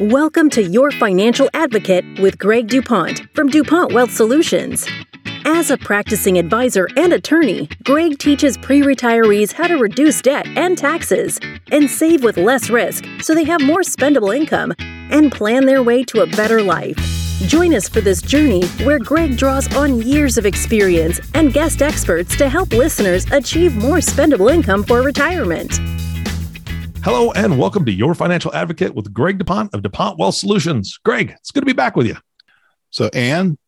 Welcome to Your Financial Advocate with Greg DuPont from DuPont Wealth Solutions. As a practicing advisor and attorney, Greg teaches pre retirees how to reduce debt and taxes and save with less risk so they have more spendable income and plan their way to a better life. Join us for this journey where Greg draws on years of experience and guest experts to help listeners achieve more spendable income for retirement. Hello and welcome to Your Financial Advocate with Greg DuPont of DuPont Wealth Solutions. Greg, it's good to be back with you. So, Ann,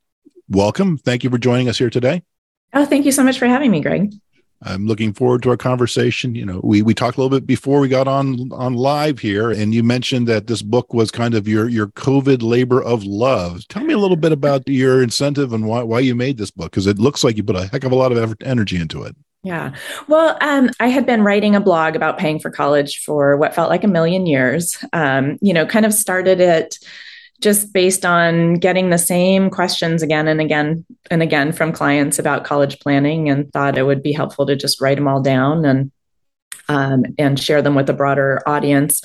welcome. Thank you for joining us here today. Oh, thank you so much for having me, Greg. I'm looking forward to our conversation. You know, we we talked a little bit before we got on on live here, and you mentioned that this book was kind of your your COVID labor of love. Tell me a little bit about your incentive and why why you made this book, because it looks like you put a heck of a lot of effort, energy into it. Yeah. Well, um, I had been writing a blog about paying for college for what felt like a million years. Um, you know, kind of started it just based on getting the same questions again and again and again from clients about college planning and thought it would be helpful to just write them all down and um, and share them with a broader audience.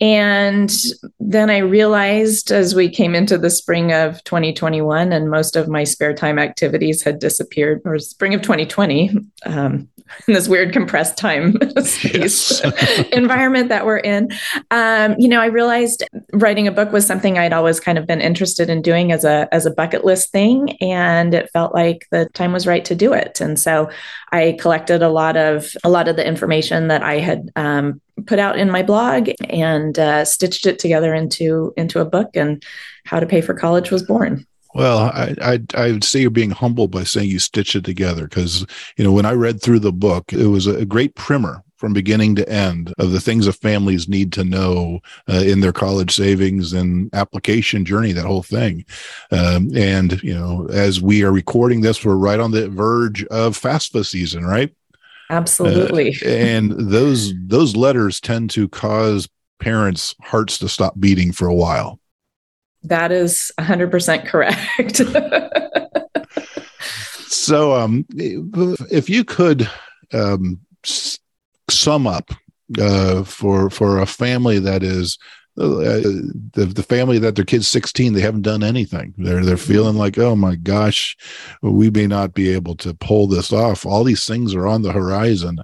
And then I realized as we came into the spring of 2021 and most of my spare time activities had disappeared, or spring of 2020, um, in this weird compressed time space environment that we're in, um, you know, I realized writing a book was something I'd always kind of been interested in doing as a as a bucket list thing, and it felt like the time was right to do it. And so I collected a lot of a lot of the information that I had um, put out in my blog and uh, stitched it together into into a book and how to pay for college was born. Well i i, would say you're being humble by saying you stitched it together because you know when i read through the book it was a great primer from beginning to end of the things that families need to know uh, in their college savings and application journey that whole thing. Um, and you know as we are recording this we're right on the verge of FAFSA season right Absolutely. Uh, and those those letters tend to cause parents' hearts to stop beating for a while. That is 100% correct. so um if you could um sum up uh, for for a family that is the, the family that their kid's 16 they haven't done anything. They're they're feeling like oh my gosh we may not be able to pull this off. All these things are on the horizon.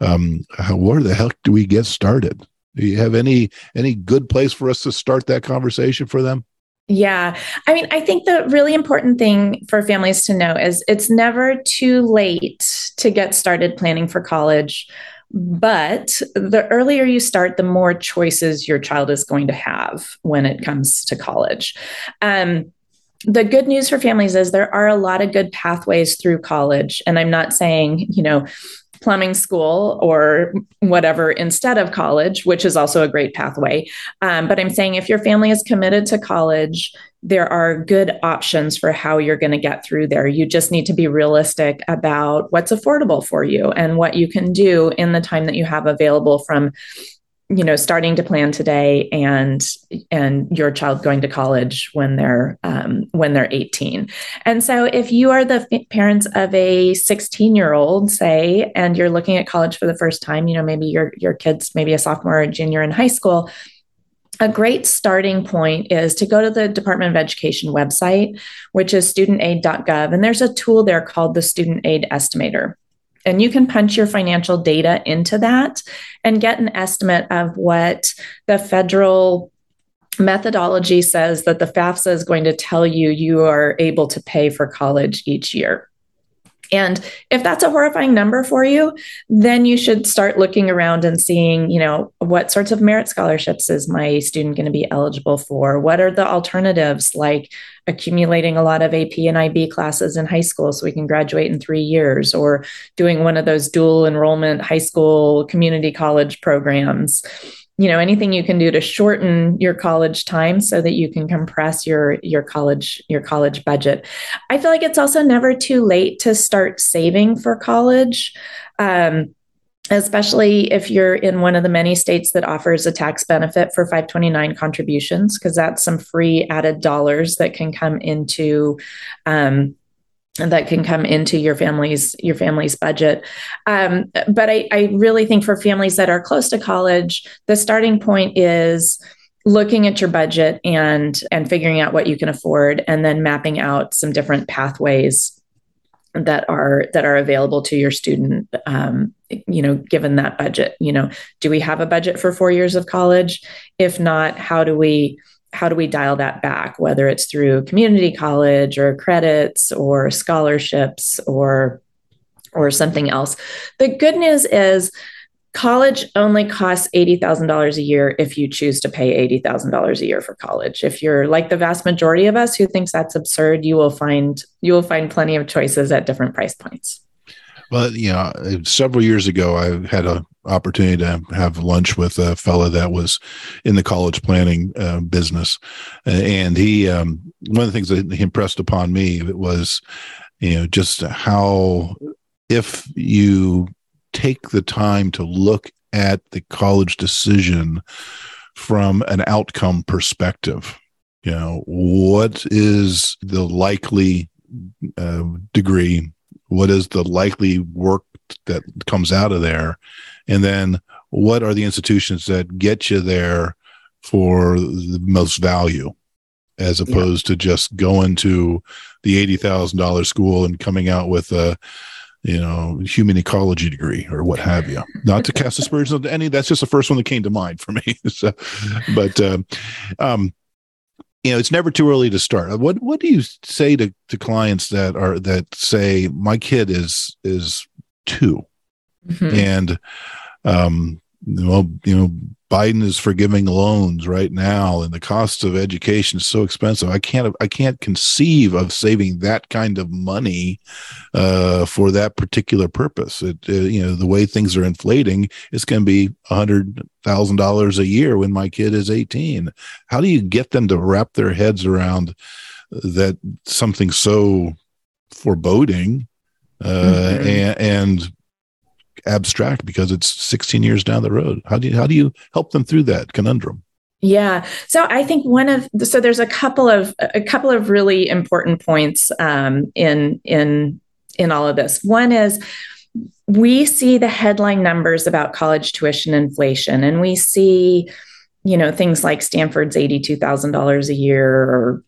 Um how, where the heck do we get started? Do you have any any good place for us to start that conversation for them? Yeah. I mean, I think the really important thing for families to know is it's never too late to get started planning for college but the earlier you start, the more choices your child is going to have when it comes to college. Um, the good news for families is there are a lot of good pathways through college. And I'm not saying, you know, plumbing school or whatever instead of college, which is also a great pathway. Um, but I'm saying if your family is committed to college, there are good options for how you're going to get through there. You just need to be realistic about what's affordable for you and what you can do in the time that you have available from you know starting to plan today and and your child going to college when they're um, when they're 18 and so if you are the f- parents of a 16 year old say and you're looking at college for the first time you know maybe your your kids maybe a sophomore or junior in high school a great starting point is to go to the Department of Education website, which is studentaid.gov. And there's a tool there called the Student Aid Estimator. And you can punch your financial data into that and get an estimate of what the federal methodology says that the FAFSA is going to tell you you are able to pay for college each year. And if that's a horrifying number for you, then you should start looking around and seeing, you know, what sorts of merit scholarships is my student going to be eligible for? What are the alternatives like accumulating a lot of AP and IB classes in high school so we can graduate in three years, or doing one of those dual enrollment high school community college programs? You know anything you can do to shorten your college time so that you can compress your your college your college budget. I feel like it's also never too late to start saving for college um, especially if you're in one of the many states that offers a tax benefit for 529 contributions because that's some free added dollars that can come into um, that can come into your family's your family's budget. Um, but I, I really think for families that are close to college the starting point is looking at your budget and and figuring out what you can afford and then mapping out some different pathways that are that are available to your student um, you know given that budget. You know do we have a budget for four years of college? If not how do we how do we dial that back whether it's through community college or credits or scholarships or or something else the good news is college only costs $80,000 a year if you choose to pay $80,000 a year for college. If you're like the vast majority of us who thinks that's absurd, you will find you will find plenty of choices at different price points. Well, you know, several years ago, I had an opportunity to have lunch with a fellow that was in the college planning uh, business, and he um, one of the things that he impressed upon me was, you know, just how if you take the time to look at the college decision from an outcome perspective. You know, what is the likely uh, degree? What is the likely work that comes out of there? And then what are the institutions that get you there for the most value? as opposed yeah. to just going to the $80,000 school and coming out with a you know, human ecology degree or what have you. Not to cast aspersions on any, that's just the first one that came to mind for me. so, but, um, um, you know, it's never too early to start. What What do you say to, to clients that are that say my kid is is 2 mm-hmm. and um, well, you know, Biden is forgiving loans right now, and the cost of education is so expensive. I can't I can't conceive of saving that kind of money uh, for that particular purpose. It, uh, you know the way things are inflating, it's going to be a hundred thousand dollars a year when my kid is eighteen. How do you get them to wrap their heads around that something so foreboding uh, mm-hmm. and, and abstract because it's 16 years down the road. How do you how do you help them through that conundrum? Yeah. So I think one of so there's a couple of a couple of really important points um, in in in all of this. One is we see the headline numbers about college tuition inflation, and we see you know things like Stanford's eighty two thousand dollars a year, or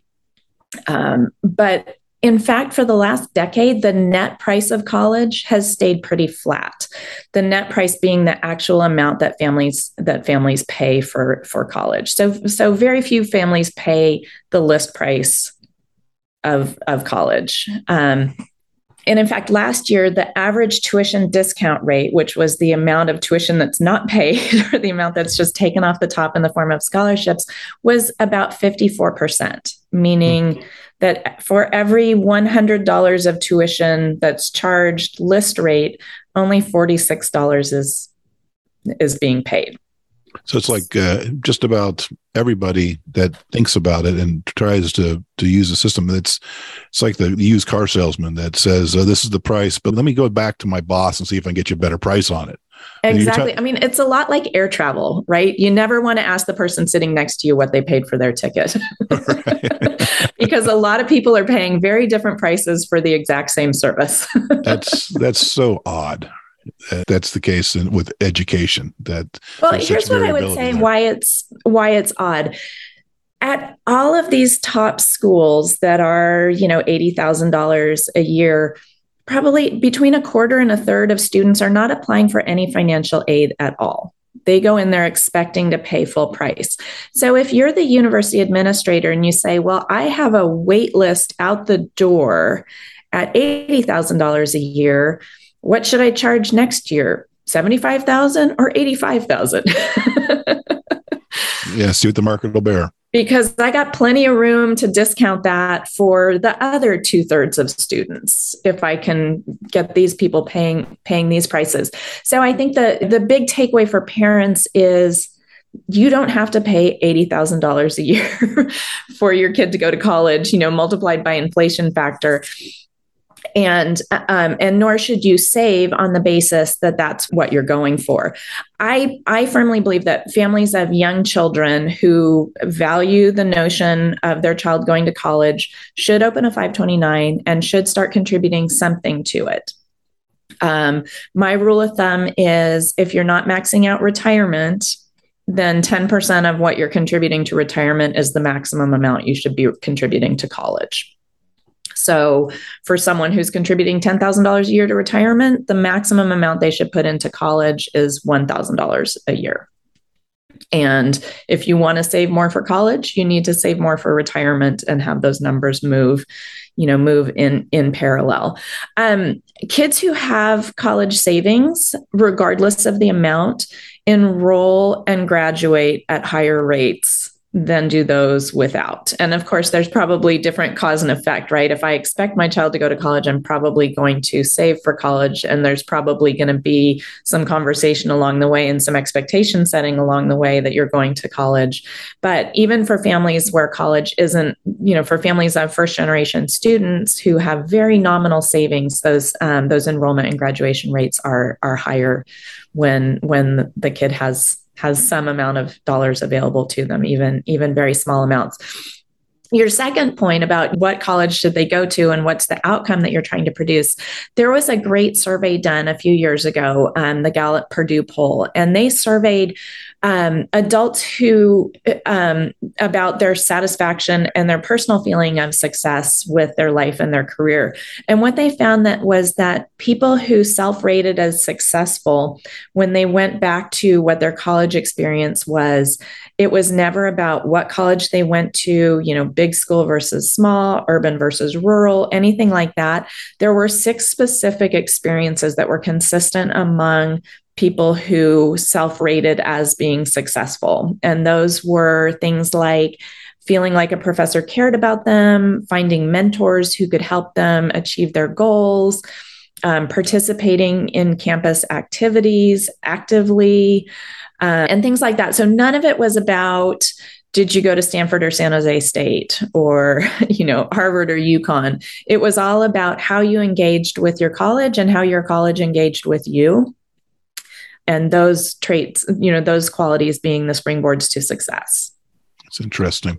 um, but in fact, for the last decade, the net price of college has stayed pretty flat. The net price being the actual amount that families that families pay for for college. So so very few families pay the list price of of college. Um, and in fact, last year, the average tuition discount rate, which was the amount of tuition that's not paid or the amount that's just taken off the top in the form of scholarships, was about 54%, meaning mm-hmm that for every $100 of tuition that's charged list rate, only $46 is is being paid. So it's like uh, just about everybody that thinks about it and tries to to use the system. It's it's like the used car salesman that says, oh, "This is the price," but let me go back to my boss and see if I can get you a better price on it. Exactly. I mean, it's a lot like air travel, right? You never want to ask the person sitting next to you what they paid for their ticket. because a lot of people are paying very different prices for the exact same service. that's that's so odd. That's the case in, with education. That well, here's what I would say: there. why it's why it's odd. At all of these top schools that are, you know, eighty thousand dollars a year, probably between a quarter and a third of students are not applying for any financial aid at all. They go in there expecting to pay full price. So if you're the university administrator and you say, Well, I have a wait list out the door at $80,000 a year, what should I charge next year? 75,000 or 85,000? yeah, see what the market will bear because I got plenty of room to discount that for the other two thirds of students if I can get these people paying paying these prices. So I think the the big takeaway for parents is you don't have to pay $80,000 a year for your kid to go to college, you know, multiplied by inflation factor and um, and nor should you save on the basis that that's what you're going for i i firmly believe that families of young children who value the notion of their child going to college should open a 529 and should start contributing something to it um, my rule of thumb is if you're not maxing out retirement then 10% of what you're contributing to retirement is the maximum amount you should be contributing to college. So, for someone who's contributing $10,000 a year to retirement, the maximum amount they should put into college is $1,000 a year. And if you want to save more for college, you need to save more for retirement and have those numbers move, you know, move in in parallel. Um, kids who have college savings, regardless of the amount, enroll and graduate at higher rates than do those without. And of course, there's probably different cause and effect, right? If I expect my child to go to college, I'm probably going to save for college. And there's probably going to be some conversation along the way and some expectation setting along the way that you're going to college. But even for families where college isn't, you know, for families of first generation students who have very nominal savings, those um, those enrollment and graduation rates are are higher when when the kid has has some amount of dollars available to them, even even very small amounts. Your second point about what college should they go to and what's the outcome that you're trying to produce. There was a great survey done a few years ago, um, the Gallup Purdue poll, and they surveyed um, adults who um, about their satisfaction and their personal feeling of success with their life and their career. And what they found that was that people who self-rated as successful, when they went back to what their college experience was, it was never about what college they went to, you know, big school versus small, urban versus rural, anything like that. There were six specific experiences that were consistent among people who self rated as being successful. And those were things like feeling like a professor cared about them, finding mentors who could help them achieve their goals. Um, participating in campus activities actively, uh, and things like that. So none of it was about did you go to Stanford or San Jose State or you know Harvard or UConn. It was all about how you engaged with your college and how your college engaged with you and those traits you know those qualities being the springboards to success it's interesting.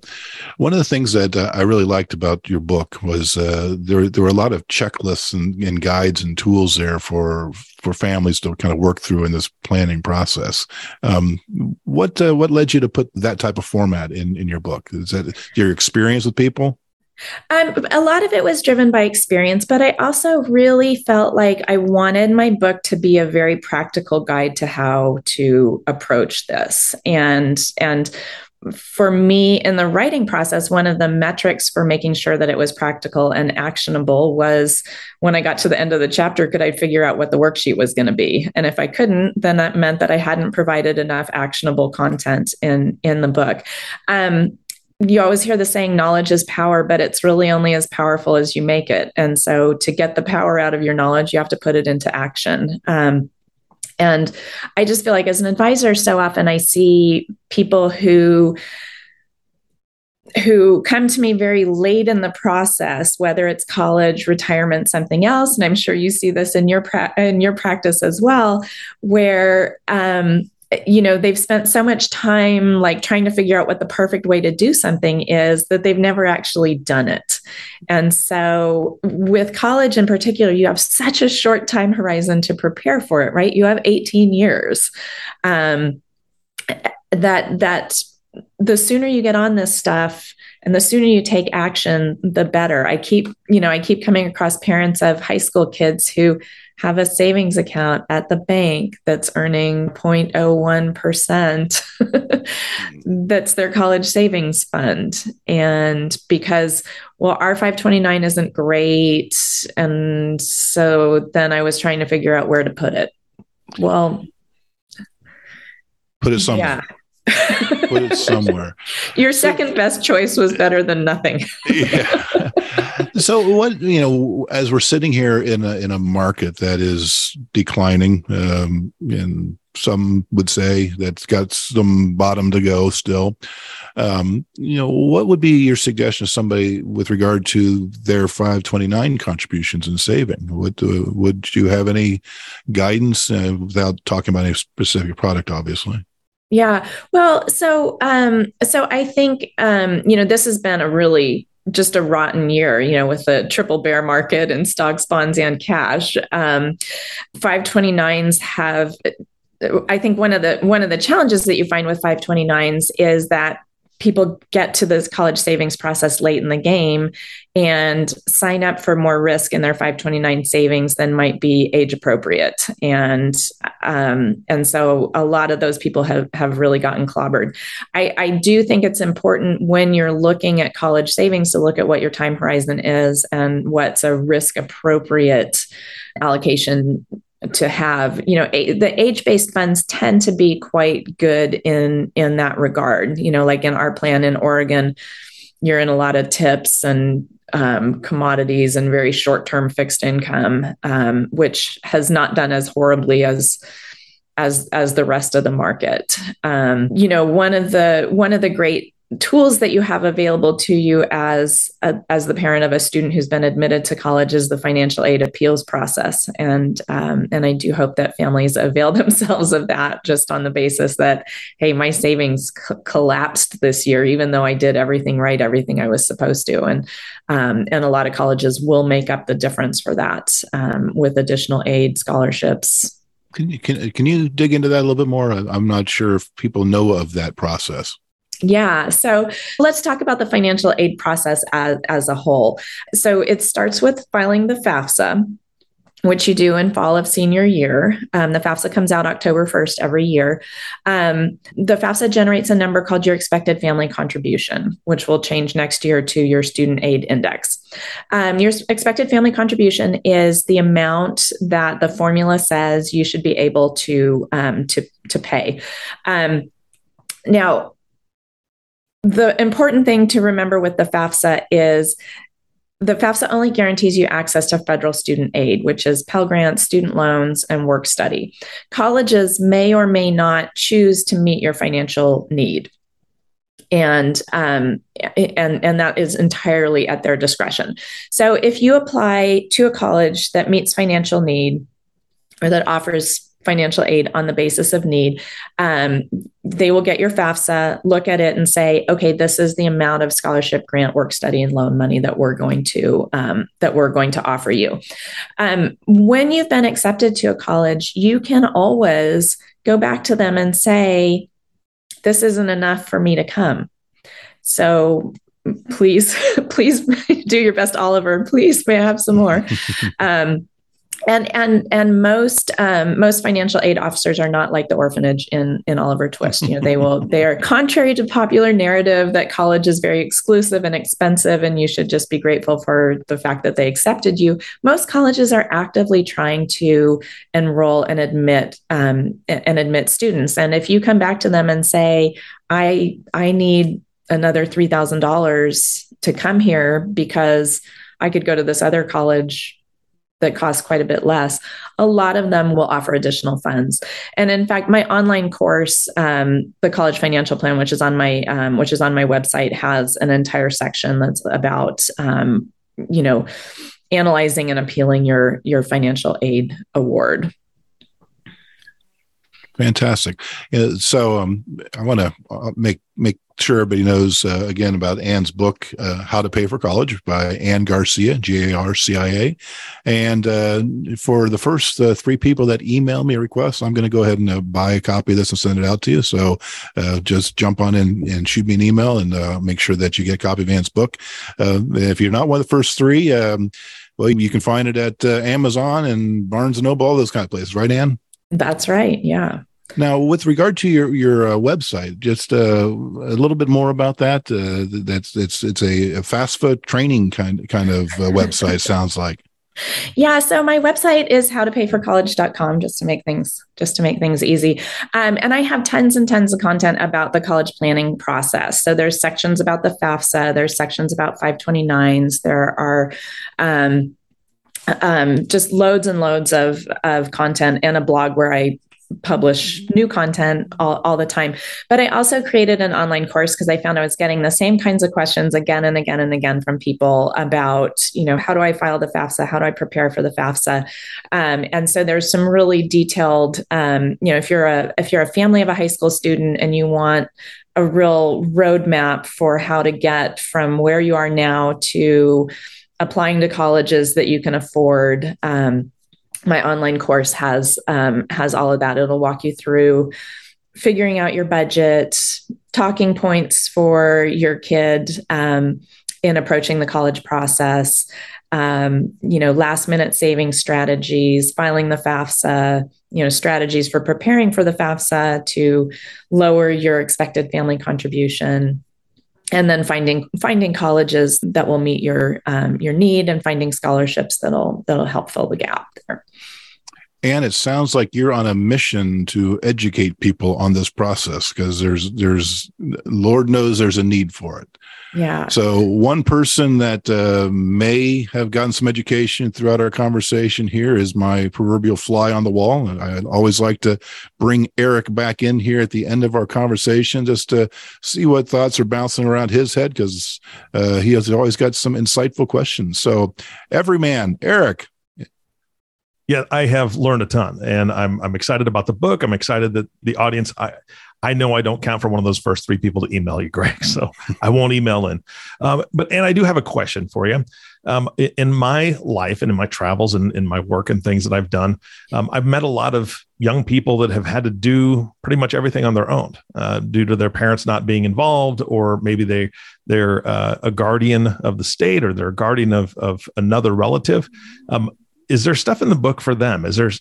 One of the things that uh, I really liked about your book was uh, there there were a lot of checklists and, and, guides and tools there for for families to kind of work through in this planning process. Um, what uh, what led you to put that type of format in in your book? Is that your experience with people? Um, a lot of it was driven by experience, but I also really felt like I wanted my book to be a very practical guide to how to approach this. And and for me in the writing process, one of the metrics for making sure that it was practical and actionable was when I got to the end of the chapter, could I figure out what the worksheet was going to be? And if I couldn't, then that meant that I hadn't provided enough actionable content in in the book. Um, you always hear the saying knowledge is power but it's really only as powerful as you make it. And so to get the power out of your knowledge you have to put it into action. Um, and i just feel like as an advisor so often i see people who who come to me very late in the process whether it's college retirement something else. And i'm sure you see this in your pra- in your practice as well where um, you know they've spent so much time like trying to figure out what the perfect way to do something is that they've never actually done it. And so with college in particular you have such a short time horizon to prepare for it right? You have 18 years. Um, that that the sooner you get on this stuff and the sooner you take action the better. I keep you know i keep coming across parents of high school kids who have a savings account at the bank that's earning 0.01%. that's their college savings fund. And because, well, our 529 isn't great. And so then I was trying to figure out where to put it. Well, put it somewhere. Yeah. put it somewhere. Your second best choice was better than nothing. yeah. So what you know, as we're sitting here in a in a market that is declining, um, and some would say that's got some bottom to go still. Um, you know, what would be your suggestion to somebody with regard to their 529 contributions and saving? Would uh, would you have any guidance uh, without talking about any specific product, obviously? Yeah. Well, so um so I think um you know this has been a really just a rotten year, you know, with the triple bear market and stocks, bonds, and cash. Um, 529s have I think one of the one of the challenges that you find with 529s is that people get to this college savings process late in the game and sign up for more risk in their 529 savings than might be age appropriate. And um, and so a lot of those people have have really gotten clobbered. I, I do think it's important when you're looking at college savings to look at what your time horizon is and what's a risk appropriate allocation to have you know a, the age-based funds tend to be quite good in in that regard. You know like in our plan in oregon you're in a lot of TIPS and um, commodities and very short-term fixed income um, which has not done as horribly as as as the rest of the market. Um, you know one of the one of the great tools that you have available to you as a, as the parent of a student who's been admitted to college is the financial aid appeals process. And um, and I do hope that families avail themselves of that just on the basis that hey my savings c- collapsed this year even though I did everything right everything I was supposed to. And um, and a lot of colleges will make up the difference for that um, with additional aid scholarships. Can you can, can you dig into that a little bit more? I'm not sure if people know of that process yeah. So let's talk about the financial aid process as, as a whole. So it starts with filing the FAFSA, which you do in fall of senior year. Um, the FAFSA comes out October 1st every year. Um, the FAFSA generates a number called your expected family contribution, which will change next year to your student aid index. Um, your expected family contribution is the amount that the formula says you should be able to um, to to pay. Um, now, the important thing to remember with the FAFSA is the FAFSA only guarantees you access to federal student aid, which is Pell Grants, student loans, and work study. Colleges may or may not choose to meet your financial need. And um, and and that is entirely at their discretion. So if you apply to a college that meets financial need or that offers financial aid on the basis of need. Um, they will get your FAFSA, look at it, and say, okay, this is the amount of scholarship, grant, work study, and loan money that we're going to um, that we're going to offer you. Um, when you've been accepted to a college, you can always go back to them and say, this isn't enough for me to come. So please, please do your best, Oliver. Please, may I have some more? Um, and and and most um, most financial aid officers are not like the orphanage in in Oliver Twist. You know, they will they are contrary to popular narrative that college is very exclusive and expensive, and you should just be grateful for the fact that they accepted you. Most colleges are actively trying to enroll and admit um, and admit students. And if you come back to them and say, "I I need another three thousand dollars to come here because I could go to this other college that cost quite a bit less, a lot of them will offer additional funds. And in fact, my online course, um, the College Financial Plan, which is on my um, which is on my website, has an entire section that's about um, you know analyzing and appealing your your financial aid award. Fantastic. So um, I want to uh, make make sure everybody knows uh, again about Ann's book, uh, How to Pay for College by Ann Garcia, G A R C I A. And uh, for the first uh, three people that email me a request, I'm going to go ahead and uh, buy a copy of this and send it out to you. So uh, just jump on in and shoot me an email and make sure that you get a copy of Ann's book. if you're not one of the first three, um, well, you can find it at Amazon and Barnes and Noble, all those kind of places, right, Ann? That's right. Yeah. Now, with regard to your your uh, website, just uh, a little bit more about that. Uh, that's it's it's a, a FAFSA training kind kind of uh, website. sounds like. Yeah, so my website is howtopayforcollege.com just to make things just to make things easy. Um, and I have tons and tons of content about the college planning process. So there's sections about the FAFSA, there's sections about 529s, there are um, um, just loads and loads of of content and a blog where I publish new content all, all the time. But I also created an online course because I found I was getting the same kinds of questions again and again and again from people about, you know, how do I file the FAFSA? How do I prepare for the FAFSA? Um, and so there's some really detailed, um, you know, if you're a if you're a family of a high school student and you want a real roadmap for how to get from where you are now to applying to colleges that you can afford. Um, my online course has um, has all of that. It'll walk you through figuring out your budget, talking points for your kid um, in approaching the college process, um, you know, last minute saving strategies, filing the FAFSA, you know, strategies for preparing for the FAFSA to lower your expected family contribution. And then finding finding colleges that will meet your um, your need and finding scholarships that'll that'll help fill the gap there. And it sounds like you're on a mission to educate people on this process because there's there's Lord knows there's a need for it. Yeah. So one person that uh, may have gotten some education throughout our conversation here is my proverbial fly on the wall. I always like to bring Eric back in here at the end of our conversation just to see what thoughts are bouncing around his head because uh, he has always got some insightful questions. So every man, Eric, yeah, I have learned a ton, and I'm I'm excited about the book. I'm excited that the audience. I I know I don't count for one of those first three people to email you, Greg, so I won't email in. Um, but and I do have a question for you. Um, in my life and in my travels and in my work and things that I've done, um, I've met a lot of young people that have had to do pretty much everything on their own uh, due to their parents not being involved, or maybe they they're uh, a guardian of the state or they're a guardian of of another relative. Is there stuff in the book for them? Is there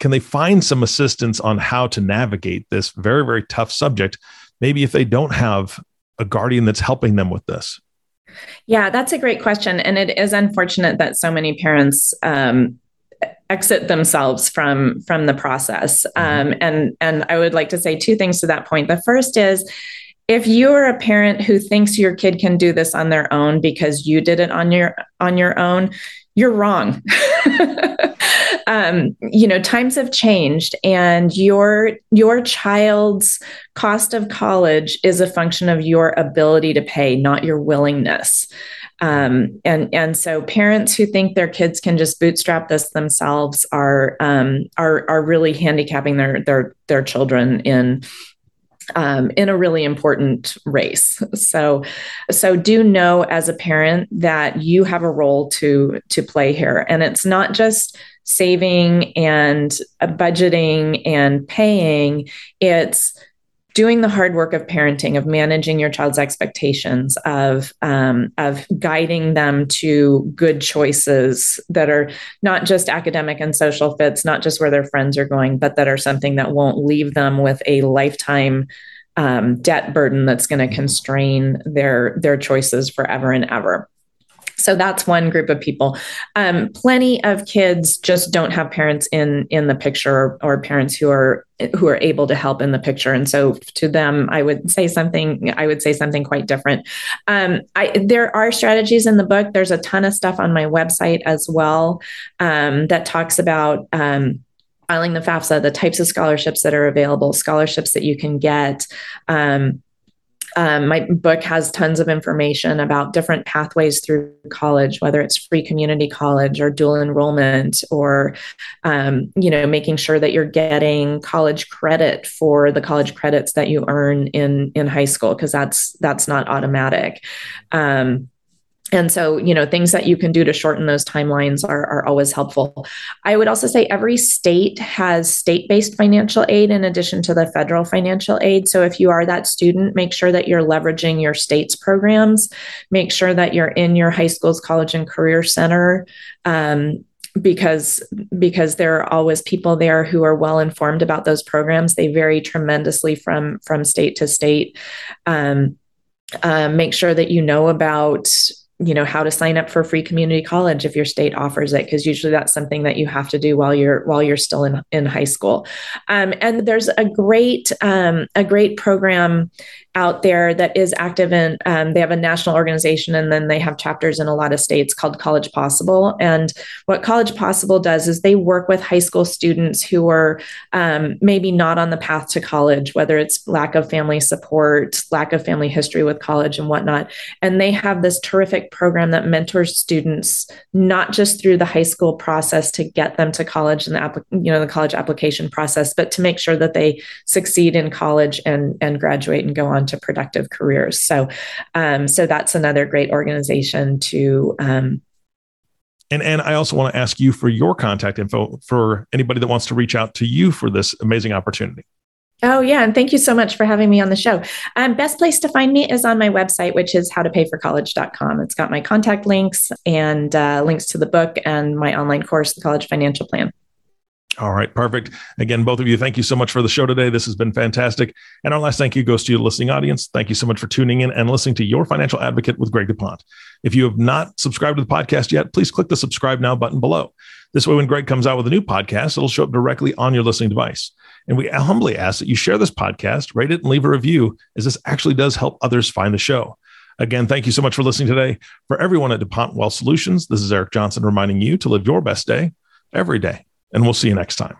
can they find some assistance on how to navigate this very very tough subject? Maybe if they don't have a guardian that's helping them with this. Yeah that's a great question. And it is unfortunate that so many parents um, exit themselves from from the process. Mm-hmm. um, and and i would like to say two things to that point. The first is if you're a parent who thinks your kid can do this on their own because you did it on your on your own you're wrong. um, you know, times have changed, and your your child's cost of college is a function of your ability to pay, not your willingness. Um, and and so parents who think their kids can just bootstrap this themselves are um, are are really handicapping their their their children in um, in a really important race. So, so do know as a parent that you have a role to to play here, and it's not just saving and budgeting and paying. It's doing the hard work of parenting, of managing your child's expectations, of um, of guiding them to good choices that are not just academic and social fits, not just where their friends are going, but that are something that won't leave them with a lifetime um, debt burden that's going to constrain their their choices forever and ever. So that's one group of people. Um, plenty of kids just don't have parents in in the picture, or, or, parents who are who are able to help in the picture. And so to them, I would say something. I would say something quite different. Um, I, there are strategies in the book. There's a ton of stuff on my website as well um, that talks about um, filing the FAFSA, the types of scholarships that are available, scholarships that you can get. Um, um, my book has tons of information about different pathways through college, whether it's free community college or dual enrollment, or um, you know, making sure that you're getting college credit for the college credits that you earn in in high school, because that's that's not automatic. Um, and so you know things that you can do to shorten those timelines are, are always helpful. I would also say every state has state-based financial aid in addition to the federal financial aid. So if you are that student make sure that you're leveraging your state's programs. Make sure that you're in your high school's college and career center um, because because there are always people there who are well informed about those programs. They vary tremendously from from state to state. Um, uh, make sure that you know about you know how to sign up for free community college if your state offers it because usually that's something that you have to do while you're while you're still in in high school. Um, and there's a great um, a great program out there that is active in um, they have a national organization and then they have chapters in a lot of states called college possible. And what college possible does is they work with high school students who are um, maybe not on the path to college whether it's lack of family support lack of family history with college and whatnot. And they have this terrific program that mentors students not just through the high school process to get them to college and the you know the college application process but to make sure that they succeed in college and and graduate and go on to productive careers. So, um, so that's another great organization to um, And, and I also want to ask you for your contact info for anybody that wants to reach out to you for this amazing opportunity. Oh, yeah. And thank you so much for having me on the show. Um, best place to find me is on my website, which is howtopayforcollege.com. It's got my contact links and uh, links to the book and my online course, The College Financial Plan. All right, perfect. Again, both of you, thank you so much for the show today. This has been fantastic. And our last thank you goes to your listening audience. Thank you so much for tuning in and listening to Your Financial Advocate with Greg DuPont. If you have not subscribed to the podcast yet, please click the subscribe now button below. This way, when Greg comes out with a new podcast, it'll show up directly on your listening device. And we humbly ask that you share this podcast, rate it, and leave a review, as this actually does help others find the show. Again, thank you so much for listening today. For everyone at DuPont Wealth Solutions, this is Eric Johnson reminding you to live your best day every day. And we'll see you next time.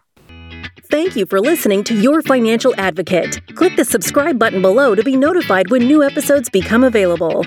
Thank you for listening to Your Financial Advocate. Click the subscribe button below to be notified when new episodes become available.